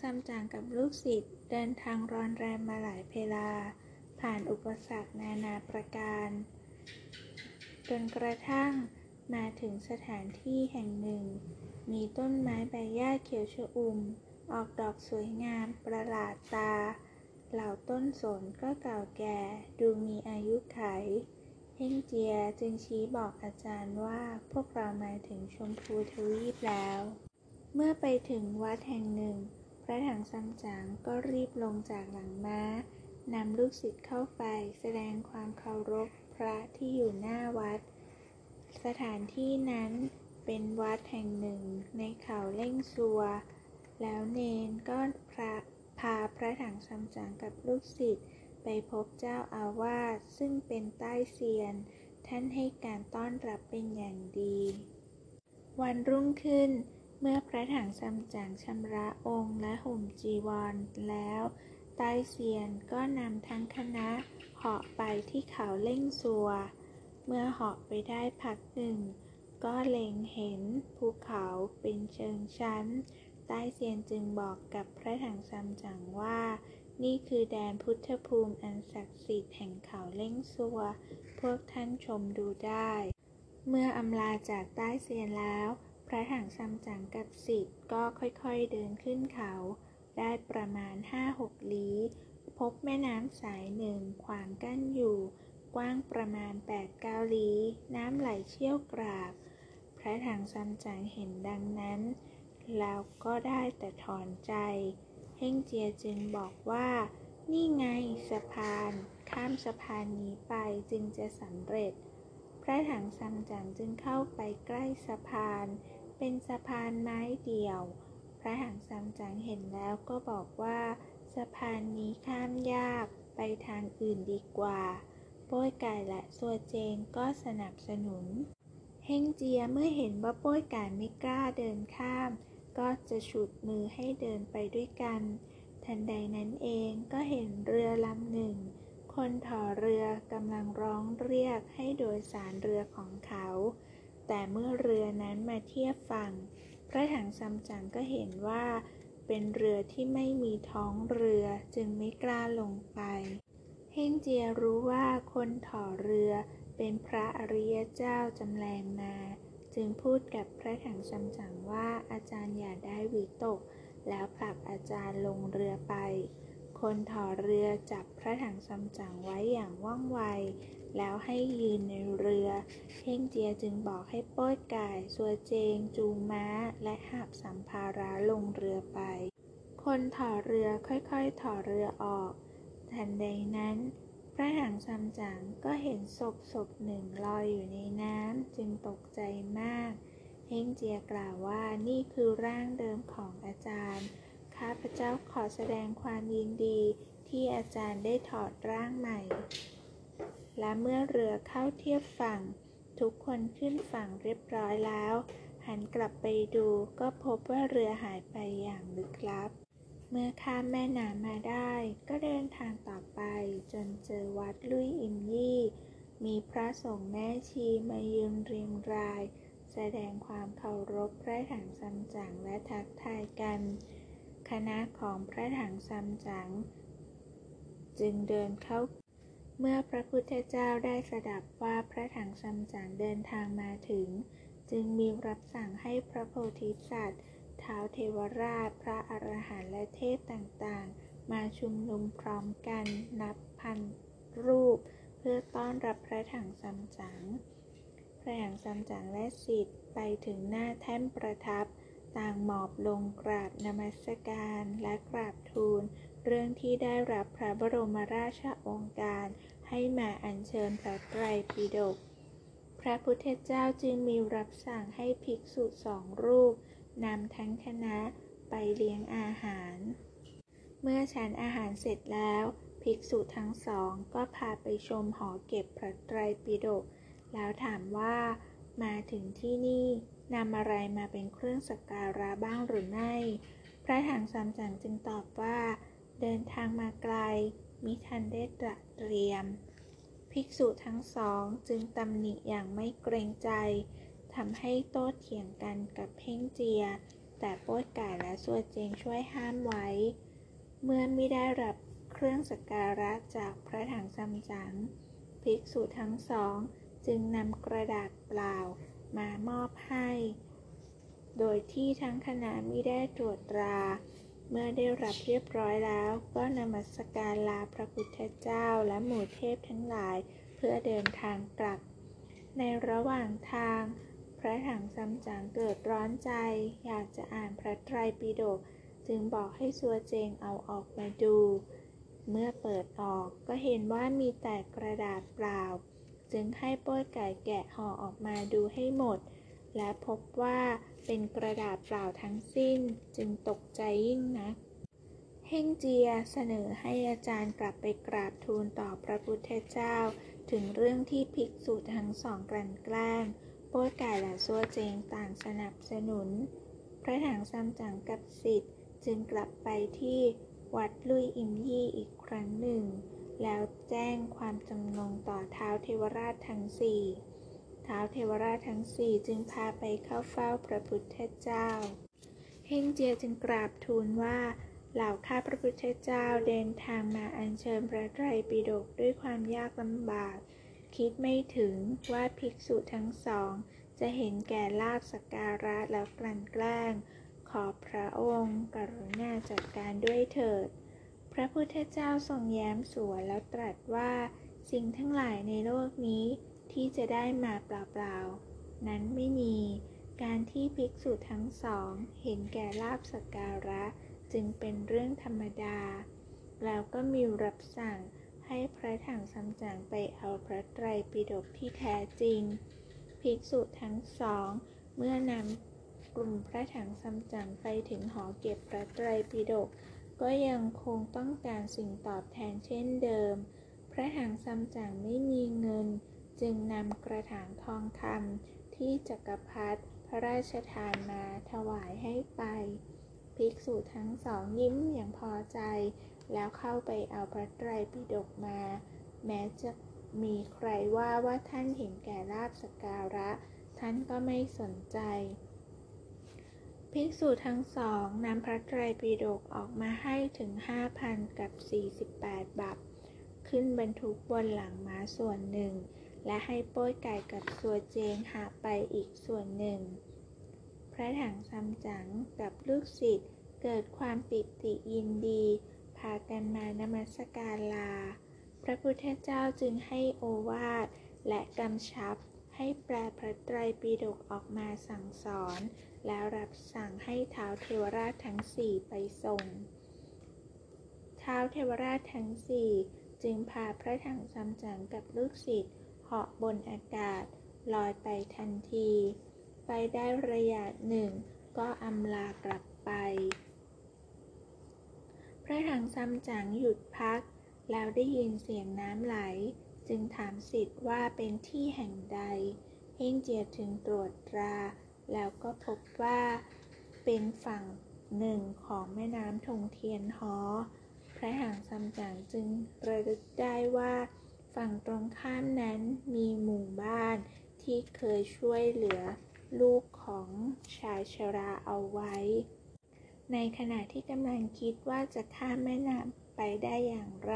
ซัมจั๋งกับลูกศิษย์เดินทางร้อนแรมมาหลายเพลา ผ่านอุปสรรคนานาประการ จนกระทั่งมาถึงสถานที่แห่งหนึ่ง มีต้นไม้ใบหญ้าเขียวชอุ่ม ออกดอกสวยงามประหลาดตา เหล่าต้นสนก็เก่าแก่ดูมีอายุไขเฮ่งเจียจึงชี้บอกอาจารย์ว่าพวกเรามาถึงชมพูทวีปแล้ว เมื่อไปถึงวัดแห่งหนึ่ง พระถังซัมจั๋งก็รีบลงจากหลังม้านำลูกศิษย์เข้าไปแสดงความเคารพพระที่อยู่หน้าวัด สถานที่นั้นเป็นวัดแห่งหนึ่งในเขาเล่งซัว แล้วเนนก็พระพาพระถังซัมจั๋งกับลูกศิษย์ไปพบเจ้าอาวาสซึ่งเป็นใต้เซียน ท่านให้การต้อนรับเป็นอย่างดี วันรุ่งขึ้น เมื่อพระถังซัมจั๋งชำระองค์และห่มจีวรแล้วใต้เซียนก็นำทั้งคณะเหาะไปที่เขาเล่งซัว เมื่อเหาะไปได้พักหนึ่ง ก็เล็งเห็นภูเขาเป็นเชิงชั้น ใต้เซียนจึงบอกกับพระถังซัมจั๋งว่า นี่คือแดนพุทธภูมิอันศักดิ์สิทธิ์แห่งเขาเล่งซัว พวกท่านชมดูได้ เมื่ออำลาจากใต้เซียนแล้ว ระถังซัมจั๋งกับศิษย์ก็ค่อยๆเดินขึ้นเขา ได้ประมาณห้าหกลี้ พบแม่น้ำสายหนึ่งขวางกั้นอยู่ กว้างประมาณแปดเก้าลี้ น้ำไหลเชี่ยวกราก พระถังซัมจั๋งเห็นดังนั้น แล้วก็ได้แต่ถอนใจ เฮ่งเจียจึงบอกว่า นี่ไงสะพาน ข้ามสะพานนี้ไปจึงจะสำเร็จ พระถังซัมจั๋งจึงเข้าไปใกล้สะพาน เป็นสะพานไม้เดี่ยว พระถังซัมจั๋งเห็นแล้วก็บอกว่า สะพานนี้ข้ามยากไปทางอื่นดีกว่า โป้ยไก่และซัวเจงก็สนับสนุน เฮงเจียเมื่อเห็นว่าโป้ยไก่ไม่กล้าเดินข้าม ก็จะฉุดมือให้เดินไปด้วยกัน ทันใดนั้นเองก็เห็นเรือลำหนึ่ง คนถ่อเรือกำลังร้องเรียกให้โดยสารเรือของเขา แต่เมื่อเรือนั้นมาเทียบฝั่ง พระถังซัมจั๋งก็เห็นว่า เป็นเรือที่ไม่มีท้องเรือจึงไม่กล้าลงไป เฮงเจียรู้ว่าคนถ่อเรือเป็นพระอริยเจ้าจำแรงมา จึงพูดกับพระถังซัมจั๋งว่าอาจารย์อย่าได้วิตก แล้วผลักอาจารย์ลงเรือไป คนถ่อเรือจับพระถังซัมจั๋งไว้อย่างว่องไว แล้วให้ยืนในเรือเฮ่งเจียจึงบอกให้ป้อยก่ายซัวเจง จูงม้า และหาบสัมภาระลงเรือไป คนถอเรือค่อยๆถอเรือออก ทันใดนั้น พระถังซัมจั๋งก็เห็นศพศพหนึ่งลอยอยู่ในน้ำจึงตกใจมาก เฮงเจียกล่าวว่านี่คือร่างเดิมของอาจารย์ ข้าพเจ้าขอแสดงความยินดีที่อาจารย์ได้ถอดร่างใหม่ และเมื่อเรือเข้าเทียบฝั่ง ทุกคนขึ้นฝั่งเรียบร้อยแล้ว หันกลับไปดูก็พบว่าเรือหายไปอย่างลึกลับ เมื่อข้ามแม่น้ำมาได้ ก็เดินทางต่อไปจนเจอวัดลุยอิมยี่ มีพระสงฆ์แม่ชีมายืนเรียงราย แสดงความเคารพพระถังซัมจั๋งและทักทายกัน คณะของพระถังซัมจั๋งจึงเดินเข้า เมื่อพระพุทธเจ้าได้สดับว่าพระถังซัมจั๋งเดินทางมาถึง จึงมีรับสั่งให้พระโพธิสัตว์ท้าวเทวราช พระอรหันต์และเทพต่างๆ มาชุมนุมพร้อมกันนับพันรูป เพื่อต้อนรับพระถังซัมจั๋งพระถังซัมจั๋งและศิษย์ไปถึงหน้าแท่นประทับ ต่างหมอบลงกราบนมัสการและกราบทูล เรื่องที่ได้รับพระบรมราชโองการ ให้มาอัญเชิญพระไตรปิฎก พระพุทธเจ้าจึงมีรับสั่งให้ภิกษุสองรูปนำทั้งคณะไปเลี้ยงอาหาร เมื่อฉันอาหารเสร็จแล้ว ภิกษุทั้งสองก็พาไปชมหอเก็บพระไตรปิฎก แล้วถามว่ามาถึงที่นี่นำอะไรมาเป็นเครื่องสักการะบ้างหรือไม่ พระถังซัมจั๋งจึงตอบว่า เดินทางมาไกล มิทันได้ตระ เรียม ภิกษุทั้งสองจึงตำหนิอย่างไม่เกรงใจทำให้โต้เถียงกันกับเพ่งเจีย แต่โป้ยไก่และสัวเจงช่วยห้ามไว้ เมื่อไม่ได้รับเครื่องสักการะจากพระถังซัมจั๋งภิกษุทั้งสองจึงนำกระดาษเปล่ามามอบให้ โดยที่ทั้งคณะไม่ได้ตรวจตรา เมื่อได้รับเรียบร้อยแล้ว ก็นมัสการลาพระพุทธเจ้าและหมู่เทพทั้งหลายเพื่อเดินทางกลับ ในระหว่างทาง พระถังซัมจั๋งเกิดร้อนใจ อยากจะอ่านพระไตรปิฎกจึงบอกให้ซัวเจงเอาออกมาดู เมื่อเปิดออกก็เห็นว่ามีแต่กระดาษเปล่า จึงให้ป้วยไก่แกะห่อออกมาดูให้หมด และพบว่าเป็นกระดาษเปล่าทั้งสิ้นจึงตกใจยิ่งนัก เฮ่งเจียเสนอให้อาจารย์กลับไปกราบทูลต่อพระพุทธเจ้า ถึงเรื่องที่ภิกษุทั้งสองกลั่นแกล้งโป้ยไก่และซัวเจงต่างสนับสนุน พระถังซัมจั๋งกับสิทธิ์จึงกลับไปที่วัดลุยอิมยี่อีกครั้งหนึ่ง แล้วแจ้งความจำนงต่อเท้าเทวราชทั้งสี่ ท้าวเทวราชทั้งสี่จึงพาไปเข้าเฝ้าพระพุทธเจ้า เฮงเจียจึงกราบทูลว่าเหล่าข้าพระพุทธเจ้าเดินทางมาอัญเชิญพระไตรปิฎกด้วยความยากลำบาก คิดไม่ถึงว่าภิกษุทั้งสอง จะเห็นแก่ลาบสักการะแล้วกลั่นแกล้ง ขอพระองค์กรุณาจัดการด้วยเถิด พระพุทธเจ้าทรงแย้มสวยแล้วตรัสว่า สิ่งทั้งหลายในโลกนี้ ที่จะได้มาเปล่าๆ นั้นไม่มี การที่ภิกษุทั้งสอง เห็นแก่ลาบสการะจึงเป็นเรื่องธรรมดา แล้วก็มีรับสั่งให้พระถังซัมจั๋งไปเอาพระไตรปิฎกที่แท้จริง ภิกษุทั้งสอง เมื่อนำกลุ่มพระถังซัมจั๋งไปถึงหอเก็บพระไตรปิฎกก็ยังคงต้องการสิ่งตอบแทนเช่นเดิม พระถังซัมจั๋งไม่มีเงิน จึงนำกระถางทองคำที่จักรพรรดิพระราชทานมาถวายให้ไป ภิกษุทั้งสองยิ้มอย่างพอใจ แล้วเข้าไปเอาพระไตรปิฎกมา แม้จะมีใครว่าว่าท่านเห็นแก่ลาบสการะ ท่านก็ไม่สนใจ ภิกษุทั้งสองนำพระไตรปิฎกออกมาให้ถึงห้าพันกับสี่สิบแปดบับ ขึ้นบรรทุกบนหลังม้าส่วนหนึ่ง และให้โป้ยไก่กับสัวเจงหาไปอีกส่วนหนึ่ง พระถังซัมจั๋งกับลูกศิษย์เกิดความปิติยินดี พากันมานมัสการลา พระพุทธเจ้าจึงให้โอวาทและกำชับให้แปลพระไตรปิฎกออกมาสั่งสอน แล้วรับสั่งให้เท้าเทวราชทั้งสี่ไปส่งเท้าเทวราชทั้งสี่จึงพาพระถังซัมจั๋งกับลูกศิษย์าะบนอากาศ ลอยไปทันที ไปได้ระยะหนึ่ง ก็อำลากลับไป พระถังซัมจั๋งหยุดพัก แล้วได้ยินเสียงน้ำไหล จึงถามสิทธิ์ว่าเป็นที่แห่งใด เฮงเจียจึงตรวจตรา แล้วก็พบว่าเป็นฝั่งหนึ่งของแม่น้ำทงเทียนฮอพระถังซัมจั๋งจึงระลึกได้ว่า ฝั่งตรงข้ามนั้นมีหมู่บ้านที่เคยช่วยเหลือลูกของชายชราเอาไว้ ในขณะที่กำลังคิดว่าจะข้ามแม่น้ำไปได้อย่างไร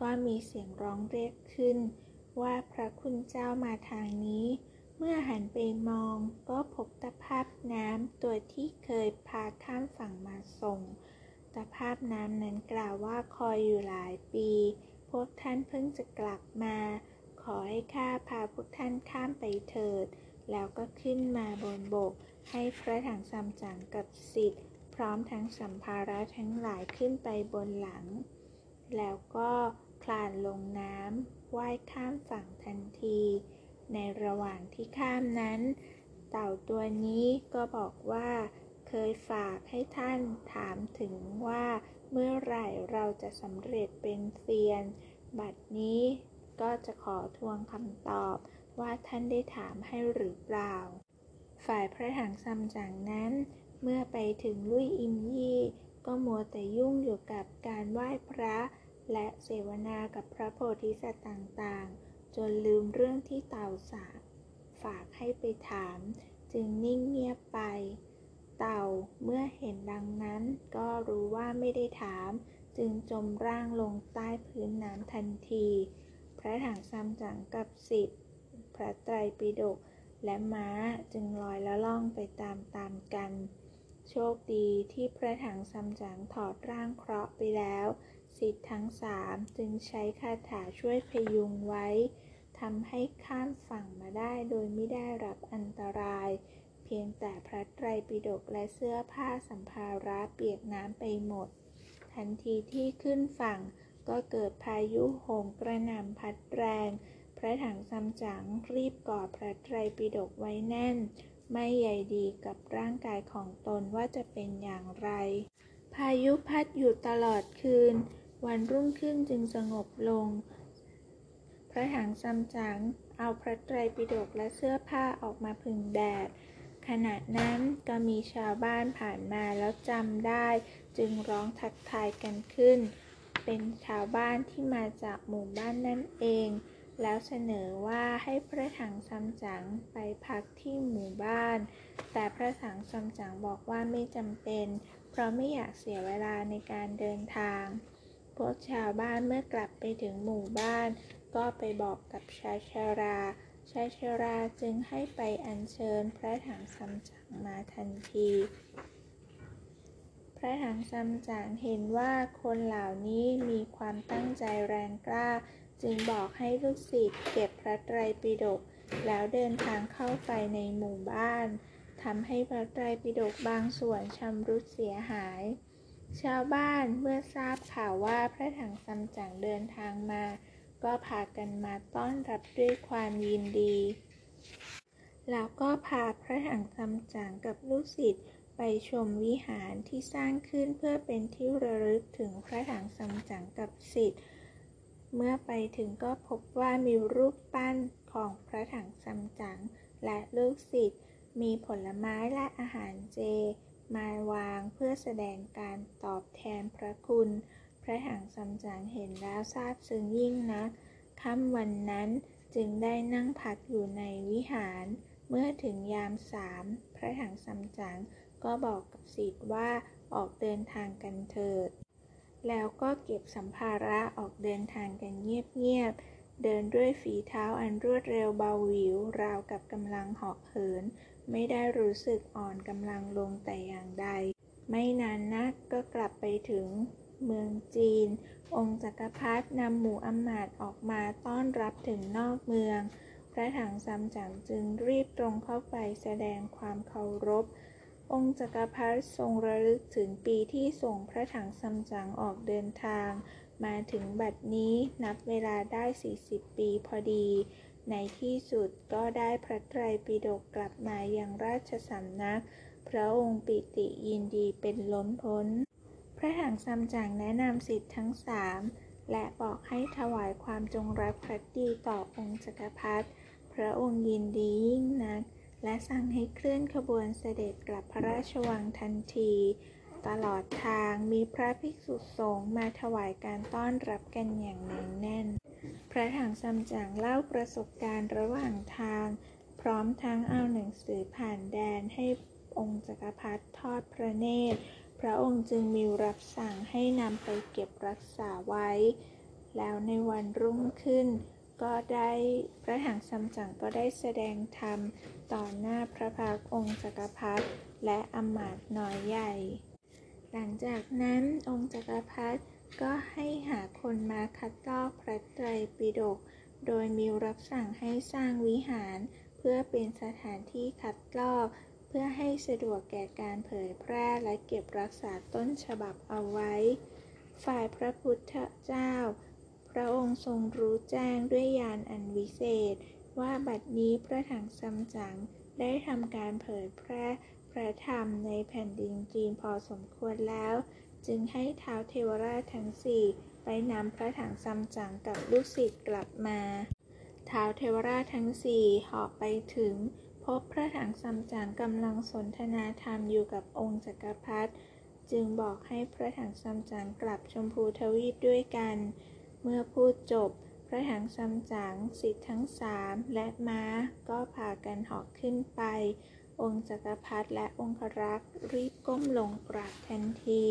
ก็มีเสียงร้องเรียกขึ้น ว่าพระคุณเจ้ามาทางนี้ เมื่อหันไปมองก็พบตะภาพน้ำตัวที่เคยพาข้ามฝั่งมาส่ง ตะภาพน้ำนั้นกล่าวว่าคอยอยู่หลายปี วกท่านเพิ่งจะกลับมา ขอให้ข้าพาพวกท่านข้ามไปเถิด แล้วก็ขึ้นมาบนบก ให้พระถังซัมจั๋งกับสิทธิ์พร้อมทั้งสัมภาระทั้งหลายขึ้นไปบนหลัง แล้วก็คลานลงน้ำว่ายข้ามฝั่งทันที ในระหว่างที่ข้ามนั้น เต่าตัวนี้ก็บอกว่า เคยฝากให้ท่านถามถึงว่าเมื่อไหร่เราจะสำเร็จเป็นเซียน บัดนี้ก็จะขอทวงคำตอบว่าท่านได้ถามให้หรือเปล่า ฝ่ายพระถังซัมจั๋งนั้น เมื่อไปถึงลุยอิมยี่ ก็มัวแต่ยุ่งอยู่กับการไหว้พระ และเสวนากับพระโพธิสัตว์ต่างๆ จนลืมเรื่องที่เต่าสาฝากให้ไปถาม จึงนิ่งเงียบไป เต่าเมื่อเห็นดังนั้น ก็รู้ว่าไม่ได้ถาม จึงจมร่างลงใต้พื้นน้ำทันที พระถังซัมจั๋งกับสิทธิ์พระไตรปิฎกและม้าจึงลอยละล่องไปตามตามกัน โชคดีที่พระถังซัมจั๋งถอดร่างเคราะห์ไปแล้ว สิทธิ์ทั้งสามจึงใช้คาถาช่วยพยุงไว้ทำให้ข้ามฝั่งมาได้โดยไม่ได้รับอันตราย เพียงแต่พระไตรปิฎกและเสื้อผ้าสัมภาระเปียกน้ำไปหมด ทันทีที่ขึ้นฝั่งก็เกิดพายุโหมกระหน่ำพัดแรง พระถังซัมจั๋งรีบกอดพระไตรปิฎกไว้แน่น ไม่ใยดีกับร่างกายของตนว่าจะเป็นอย่างไร พายุพัดอยู่ตลอดคืน วันรุ่งขึ้นจึงสงบลง พระถังซัมจั๋งเอาพระไตรปิฎกและเสื้อผ้าออกมาผึ่งแดด ขณะนั้นก็มีชาวบ้านผ่านมาแล้วจำได้ จึงร้องทักทายกันขึ้น เป็นชาวบ้านที่มาจากหมู่บ้านนั่นเอง แล้วเสนอว่าให้พระถังซัมจั๋งไปพักที่หมู่บ้าน แต่พระถังซัมจั๋งบอกว่าไม่จำเป็น เพราะไม่อยากเสียเวลาในการเดินทาง พวกชาวบ้านเมื่อกลับไปถึงหมู่บ้าน ก็ไปบอกกับชายชารา ชายชราจึงให้ไปอัญเชิญพระถังซัมจั๋งมาทันที พระถังซัมจั๋งเห็นว่าคนเหล่านี้มีความตั้งใจแรงกล้า จึงบอกให้ลูกศิษย์เก็บพระไตรปิฎกแล้วเดินทางเข้าไปในหมู่บ้านทำให้พระไตรปิฎกบางส่วนชำรุดเสียหาย ชาวบ้านเมื่อทราบข่าวว่าพระถังซัมจั๋งเดินทางมา ก็พากันมาต้อนรับด้วยความยินดี แล้วก็พาพระถังซัมจั๋งกับลูกศิษย์ไปชมวิหารที่สร้างขึ้นเพื่อเป็นที่ระลึกถึงพระถังซัมจั๋งกับศิษย์เมื่อไปถึงก็พบว่ามีรูปปั้นของพระถังซัมจั๋งและลูกศิษย์มีผลไม้และอาหารเจ มาวางเพื่อแสดงการตอบแทนพระคุณ พระถังซัมจั๋งเห็นแล้วซาบซึ้งยิ่งนักค่ำวันนั้นจึงได้นั่งพักอยู่ในวิหาร เมื่อถึงยามสามพระถังซัมจังก็บอกกับศิษย์ว่าออกเดินทางกันเถิด แล้วก็เก็บสัมภาระออกเดินทางกันเงียบๆ เดินด้วยฝีเท้าอันรวดเร็วเบาหวิว ราวกับกำลังเหาะเหิน ไม่ได้รู้สึกอ่อนกำลังลงแต่อย่างใด ไม่นานนักก็กลับไปถึง เมืองจีน องค์จักรพรรดินำหมู่อำมาตย์ออกมาต้อนรับถึงนอกเมือง พระถังซัมจั๋งจึงรีบตรงเข้าไปแสดงความเคารพ องค์จักรพรรดิทรงระลึกถึงปีที่ส่งพระถังซัมจั๋งออกเดินทาง มาถึงบัดนี้นับเวลาได้ 40 ปีพอดี ในที่สุดก็ได้พระไตรปิฎกกลับมาอยังราชสำนัก พระองค์ปิติยินดีเป็นล้นพ้น ระถังซัมจั๋งแนะนำสิทธิ์ทั้งสามและบอกให้ถวายความจงรักภักดีต่อองค์จักรพรรดิพระองค์ยินดียิ่งนัก และสั่งให้เคลื่อนขบวนเสด็จกลับพระราชวังทันที ตลอดทางมีพระภิกษุสงฆ์มาถวายการต้อนรับกันอย่างเนืแน่น พระถังซัมจั๋งเล่าประสบการณ์ระหว่างทาง พร้อมทั้งเอาหนังสือผ่านแดนให้องค์จักรพรรดิทอดพระเนตร ระองค์จึงมีรับสั่งให้นำไปเก็บรักษาไว้ แล้วในวันรุ่งขึ้น ก็ได้พระถังซัมจั๋งก็ได้แสดงธรรมต่อหน้าพระพักองค์จักรพรรดิและอมาตย์น้อยใหญ่ หลังจากนั้นองค์จักรพรรดิก็ให้หาคนมาคัดลอกพระไตรปิฎกโดยมีรับสั่งให้สร้างวิหาร เพื่อเป็นสถานที่คัดลอก พื่อให้สะดวกแก่การเผยแพร่และเก็บรักษาต้นฉบับเอาไว้ ฝ่ายพระพุทธเจ้า พระองค์ทรงรู้แจ้งด้วยญาณอันวิเศษ ว่าบัดนี้พระถังซัมจั๋งได้ทำการเผยแพร่พระธรรมในแผ่นดินจีนพอสมควรแล้ว จึงให้ท้าวเทวราชทั้งสี่ไปนำพระถังซัมจั๋งกับลูกศิษย์กลับมาท้าวเทวราชทั้งสี่หาะไปถึง พบพระถังซัมจั๋งกำลังสนทนาธรรมอยู่กับองค์จักรพรรดิจึงบอกให้พระถังซัมจั๋งกลับชมพูทวีปด้วยกัน เมื่อพูดจบ พระถังซัมจั๋งสิทธิ์ทั้งสามและม้าก็พากันหาะขึ้นไป องค์จักรพรรดิและองครักษ์รีบก้มลงกราบทันที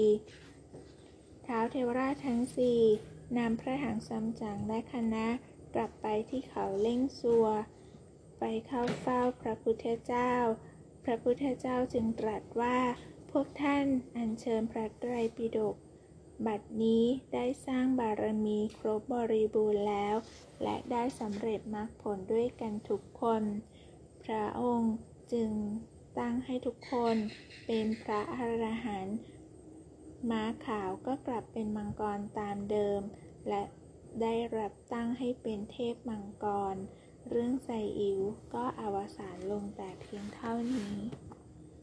ท้าวเทวราชทั้งสี่นำพระหังซัมจั๋งและคณะกลับไปที่เขาเล่งซัว ไปเข้าเฝ้าพระพุทธเจ้า พระพุทธเจ้าจึงตรัสว่า พวกท่านอัญเชิญพระไตรปิฎก บัดนี้ได้สร้างบารมีครบบริบูรณ์แล้ว และได้สำเร็จมรรคผลด้วยกันทุกคน พระองค์จึงตั้งให้ทุกคนเป็นพระอรหันต์ ม้าขาวก็กลับเป็นมังกรตามเดิม และได้รับตั้งให้เป็นเทพมังกร เรื่องไซอิ๋วก็อวสานลงแต่เพียงเท่านี้